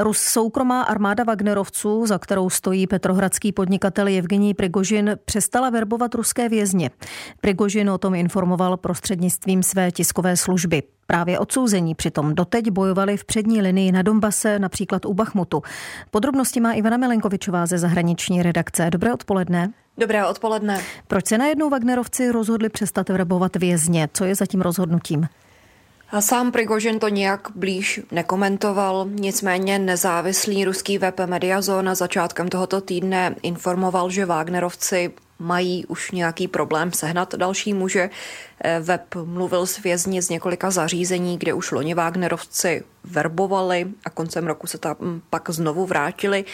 Rus soukromá armáda Wagnerovců, za kterou stojí petrohradský podnikatel Evgenij Prigožin, přestala verbovat ruské vězně. Prigožin o tom informoval prostřednictvím své tiskové služby. Právě odsouzení přitom doteď bojovali v přední linii na Dombase, například u Bachmutu. Podrobnosti má Ivana Milenkovičová ze zahraniční redakce. Dobré odpoledne. Dobré odpoledne. Proč se najednou Wagnerovci rozhodli přestat verbovat vězně? Co je za tím rozhodnutím? A sám Prigožin to nijak blíž nekomentoval, nicméně nezávislý ruský web Mediazona začátkem tohoto týdne informoval, že Wagnerovci mají už nějaký problém sehnat další muže. Eh, web mluvil s vězni z několika zařízení, kde už loni Wagnerovci verbovali a koncem roku se tam pak znovu vrátili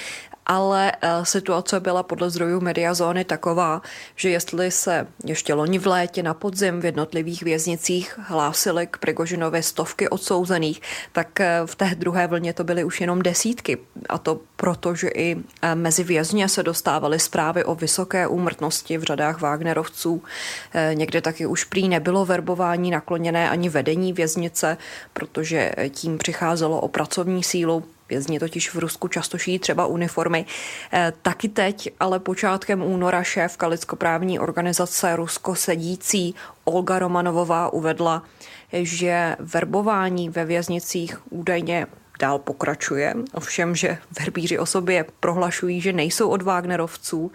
ale eh, situace byla podle zdrojů Mediazóny taková, že jestli se ještě loni v létě na podzim v jednotlivých věznicích hlásily k Prigožinovi stovky odsouzených, tak eh, v té druhé vlně to byly už jenom desítky. A to proto, že i mezi vězně se dostávaly zprávy o vysoké úmrtnosti v řadách Wagnerovců. Někde taky už prý nebylo verbování nakloněné ani vedení věznice, protože tím přicházelo o pracovní sílu Vězni totiž v Rusku často šijí třeba uniformy. Eh, taky teď, ale počátkem února šéfka lidskoprávní organizace Rusko sedící Olga Romanovová uvedla, že verbování ve věznicích údajně dál pokračuje, ovšem, že verbíři o sobě prohlašují, že nejsou od Wagnerovců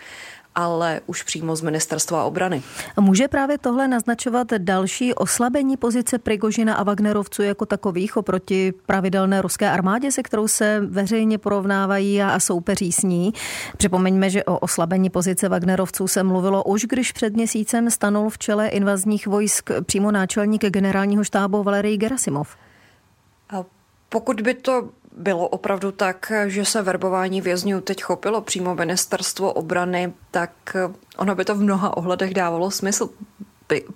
ale už přímo z ministerstva obrany. A může právě tohle naznačovat další oslabení pozice Prigožina a Wagnerovců jako takových oproti pravidelné ruské armádě, se kterou se veřejně porovnávají a soupeří s ní? Připomeňme, že o oslabení pozice Wagnerovců se mluvilo už, když před měsícem stanul v čele invazních vojsk přímo náčelník generálního štábu Valerij Gerasimov. Pokud by to bylo opravdu tak, že se verbování vězňů teď chopilo přímo ministerstvo obrany, tak ono by to v mnoha ohledech dávalo smysl.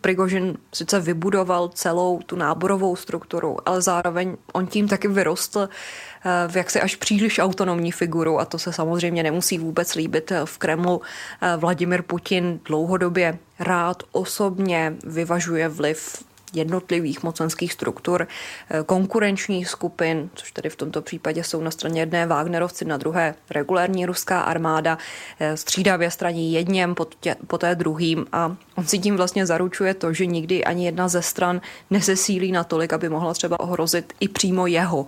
Prigožin sice vybudoval celou tu náborovou strukturu, ale zároveň on tím taky vyrostl eh, v jaksi až příliš autonomní figuru a to se samozřejmě nemusí vůbec líbit v Kremlu. Eh, Vladimir Putin dlouhodobě rád osobně vyvažuje vliv jednotlivých mocenských struktur, eh, konkurenčních skupin, což tedy v tomto případě jsou na straně jedné Wagnerovci, na druhé regulární ruská armáda, eh, střídavě straní jedněm, poté druhým a on si tím vlastně zaručuje to, že nikdy ani jedna ze stran nesesílí natolik, aby mohla třeba ohrozit i přímo jeho.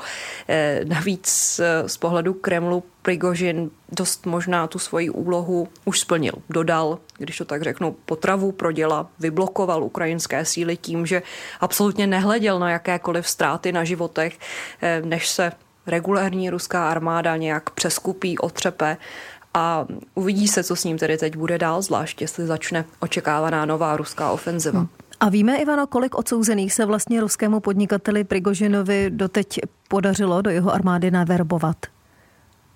Eh, navíc z pohledu Kremlu Prigožin dost možná tu svoji úlohu už splnil. Dodal, když to tak řeknu, potravu pro děla, vyblokoval ukrajinské síly tím, že absolutně nehleděl na jakékoliv ztráty na životech, eh, než se regulární ruská armáda nějak přeskupí, otřepe a uvidí se, co s ním tedy teď bude dál, zvlášť jestli začne očekávaná nová ruská ofenziva. Hmm. A víme, Ivano, kolik odsouzených se vlastně ruskému podnikateli Prigožinovi doteď podařilo do jeho armády naverbovat?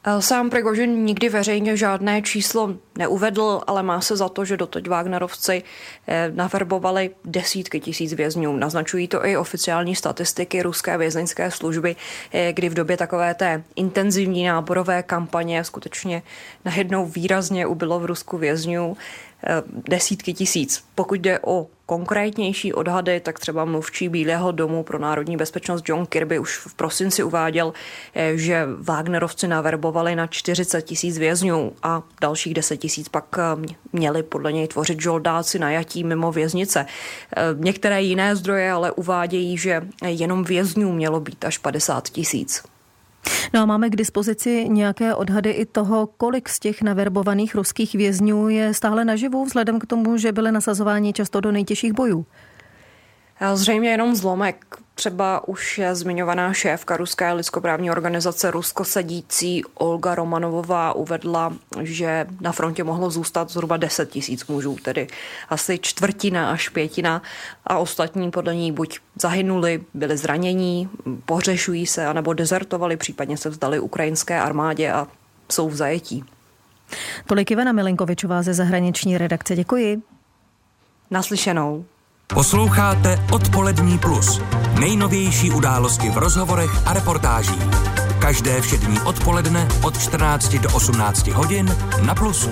Eh, sám Prigožin nikdy veřejně žádné číslo neuvedl, ale má se za to, že doteď Wagnerovci eh, naverbovali desítky tisíc vězňů. Naznačují to i oficiální statistiky ruské vězeňské služby, eh, kdy v době takové té intenzivní náborové kampaně skutečně najednou výrazně ubylo v Rusku vězňů. Eh, desítky tisíc. Pokud jde o konkrétnější odhady, tak třeba mluvčí Bílého domu pro národní bezpečnost John Kirby už v prosinci uváděl, eh, že Wagnerovci naverbovali na 40 tisíc vězňů a dalších 10 tisíc pak eh, měli podle něj tvořit žoldáci najatí mimo věznice. Některé jiné zdroje ale uvádějí, že jenom vězňů mělo být až 50 tisíc. No a máme k dispozici nějaké odhady i toho, kolik z těch naverbovaných ruských vězňů je stále naživu, vzhledem k tomu, že byly nasazováni často do nejtěžších bojů. Zřejmě jenom zlomek. Třeba už je zmiňovaná šéfka ruské lidskoprávní organizace Rusko sedící Olga Romanovová uvedla, že na frontě mohlo zůstat zhruba 10 tisíc mužů, tedy asi čtvrtina až pětina a ostatní podle ní buď zahynuli, byli zranění, pohřešují se, anebo dezertovali, případně se vzdali ukrajinské armádě a jsou v zajetí. Tolik Ivana Milenkovičová ze zahraniční redakce. Děkuji. Naslyšenou. Posloucháte Odpolední plus. Nejnovější události v rozhovorech a reportážích. Každé všední odpoledne od 14 do 18 hodin na Plusu.